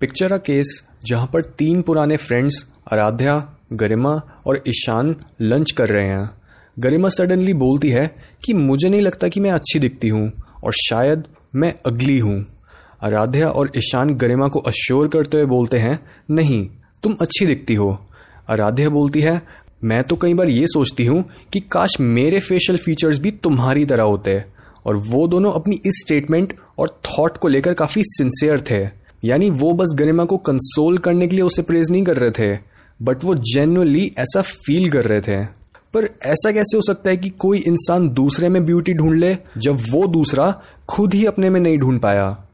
Picture a case जहाँ पर तीन पुराने फ्रेंड्स आराध्या, गरिमा और ईशान लंच कर रहे हैं। गरिमा सडनली बोलती है कि मुझे नहीं लगता कि मैं अच्छी दिखती हूँ और शायद मैं अगली हूँ। आराध्या और ईशान गरिमा को अश्योर करते हुए बोलते हैं, नहीं, तुम अच्छी दिखती हो। आराध्या बोलती है, मैं तो कई बार ये सोचती हूँ कि काश मेरे फेशियल फीचर्स भी तुम्हारी तरह होते और वो दोनों अपनी इस स्टेटमेंट और थॉट को लेकर काफ़ी सिंसियर थे। यानी वो बस गरिमा को कंसोल करने के लिए उसे प्रेज नहीं कर रहे थे बट वो जेन्युअली ऐसा फील कर रहे थे। पर ऐसा कैसे हो सकता है कि कोई इंसान दूसरे में ब्यूटी ढूंढ ले, जब वो दूसरा खुद ही अपने में नहीं ढूंढ पाया?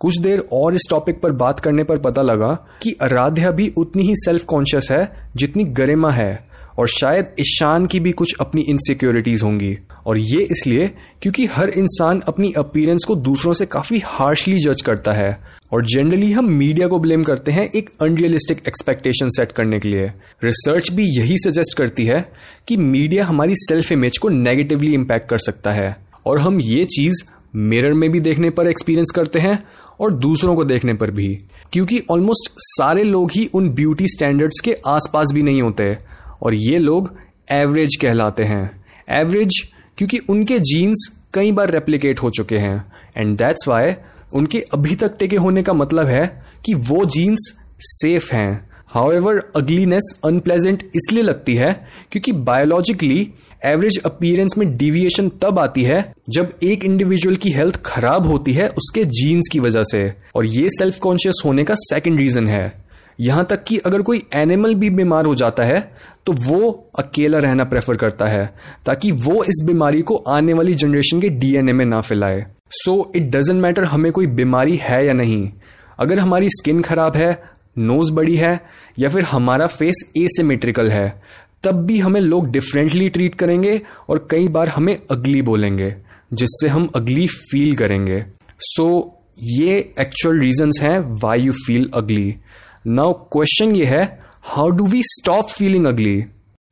कुछ देर और इस टॉपिक पर बात करने पर पता लगा कि आराध्या भी उतनी ही सेल्फ कॉन्शियस है जितनी गरिमा है। और शायद ईशान की भी कुछ अपनी इनसिक्योरिटीज होंगी। और ये इसलिए क्योंकि हर इंसान अपनी अपीयरेंस को दूसरों से काफ़ी हार्शली जज करता है। और जनरली हम मीडिया को ब्लेम करते हैं एक अनरियलिस्टिक एक्सपेक्टेशन सेट करने के लिए। रिसर्च भी यही सजेस्ट करती है कि मीडिया हमारी सेल्फ इमेज को नेगेटिवली इंपैक्ट कर सकता है। और हम ये चीज़ मिरर में भी देखने पर एक्सपीरियंस करते हैं और दूसरों को देखने पर भी। क्योंकि ऑलमोस्ट सारे लोग ही उन ब्यूटी स्टैंडर्ड्स के आसपास भी नहीं होते। और ये लोग एवरेज कहलाते हैं। एवरेज क्योंकि उनके जीन्स कई बार रेप्लिकेट हो चुके हैं। एंड दैट्स वाई उनके अभी तक टेके होने का मतलब है कि वो जीन्स सेफ़ हैं। हाउ एवर अगलीनेस अनप्लेजेंट इसलिए लगती है क्योंकि बायोलॉजिकली एवरेज अपीयरेंस में डिविएशन तब आती है जब एक इंडिविजुअल की हेल्थ खराब होती है उसके जीन्स की वजह से। और ये सेल्फ कॉन्शियस होने का सेकेंड रीजन है। यहाँ तक कि अगर कोई एनिमल भी बीमार हो जाता है तो वो अकेला रहना प्रेफर करता है ताकि वो इस बीमारी को आने वाली जनरेशन के डीएनए में ना फैलाए। सो इट डजेंट मैटर हमें कोई बीमारी है या नहीं। अगर हमारी स्किन खराब है नोज़ बड़ी है या फिर हमारा फेस एसिमेट्रिकल है तब भी हमें लोग डिफरेंटली ट्रीट करेंगे और कई बार हमें अगली बोलेंगे जिससे हम अगली फील करेंगे। सो so, ये एक्चुअल रीजंस हैं why you feel ugly now question ये है how do we stop feeling ugly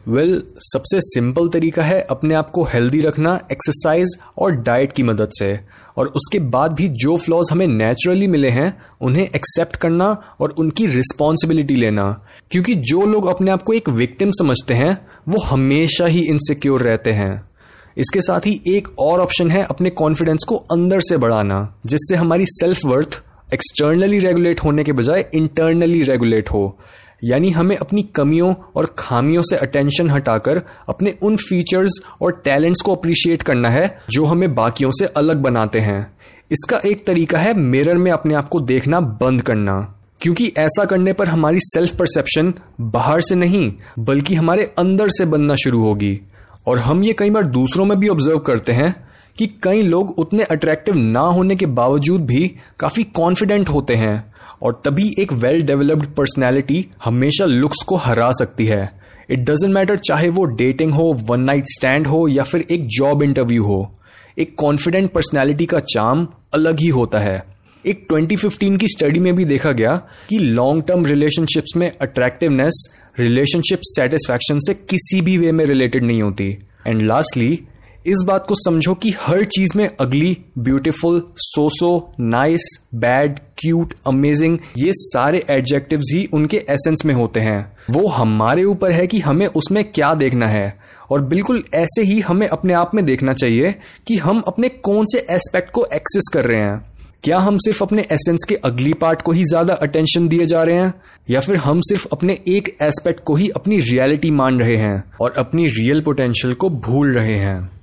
well सबसे सिंपल तरीका है अपने आप को हेल्दी रखना एक्सरसाइज और डाइट की मदद से। और उसके बाद भी जो फ्लॉज हमें नेचुरली मिले हैं, उन्हें एक्सेप्ट करना और उनकी रिस्पॉन्सिबिलिटी लेना। क्योंकि जो लोग अपने आप को एक विक्टिम समझते हैं, वो हमेशा ही इनसिक्योर रहते हैं। इसके साथ ही एक और ऑप्शन है अपने कॉन्फिडेंस को अंदर से बढ़ाना, जिससे हमारी सेल्फ वर्थ एक्सटर्नली रेगुलेट होने के बजाय इंटरनली रेगुलेट हो। यानी हमें अपनी कमियों और खामियों से अटेंशन हटाकर अपने उन फीचर्स और टैलेंट्स को अप्रिशिएट करना है जो हमें बाकियों से अलग बनाते हैं। इसका एक तरीका है मिरर में अपने आप को देखना, बंद करना। क्योंकि ऐसा करने पर हमारी सेल्फ परसेप्शन बाहर से नहीं, बल्कि हमारे अंदर से बनना शुरू होगी। और हम ये कई बार दूसरों में भी ऑब्ज़र्व करते हैं कि कई लोग उतने अट्रैक्टिव ना होने के बावजूद भी काफ़ी कॉन्फिडेंट होते हैं और तभी एक वेल डेवलप्ड पर्सनैलिटी हमेशा लुक्स को हरा सकती है। इट डजेंट मैटर चाहे वो डेटिंग हो वन नाइट स्टैंड हो या फिर एक जॉब इंटरव्यू हो, एक कॉन्फिडेंट पर्सनैलिटी का चाम अलग ही होता है। एक 2015 की स्टडी में भी देखा गया कि लॉन्ग टर्म रिलेशनशिप्स में अट्रैक्टिवनेस रिलेशनशिप सेटिस्फैक्शन से किसी भी वे में रिलेटेड नहीं होती। एंड लास्टली इस बात को समझो कि हर चीज़ में ugly beautiful so so nice bad cute amazing ये सारे एडजेक्टिव्स ही उनके एसेंस में होते हैं। वो हमारे ऊपर है कि हमें उसमें क्या देखना है। और बिल्कुल ऐसे ही हमें अपने आप में देखना चाहिए कि हम अपने कौन से एस्पेक्ट को एक्सेस कर रहे हैं। क्या हम सिर्फ़ अपने एसेंस के अगली पार्ट को ही ज़्यादा अटेंशन दिए जा रहे हैं? या फिर हम सिर्फ़ अपने एक एस्पेक्ट को ही अपनी रियलिटी मान रहे हैं और अपनी रियल पोटेंशियल को भूल रहे हैं?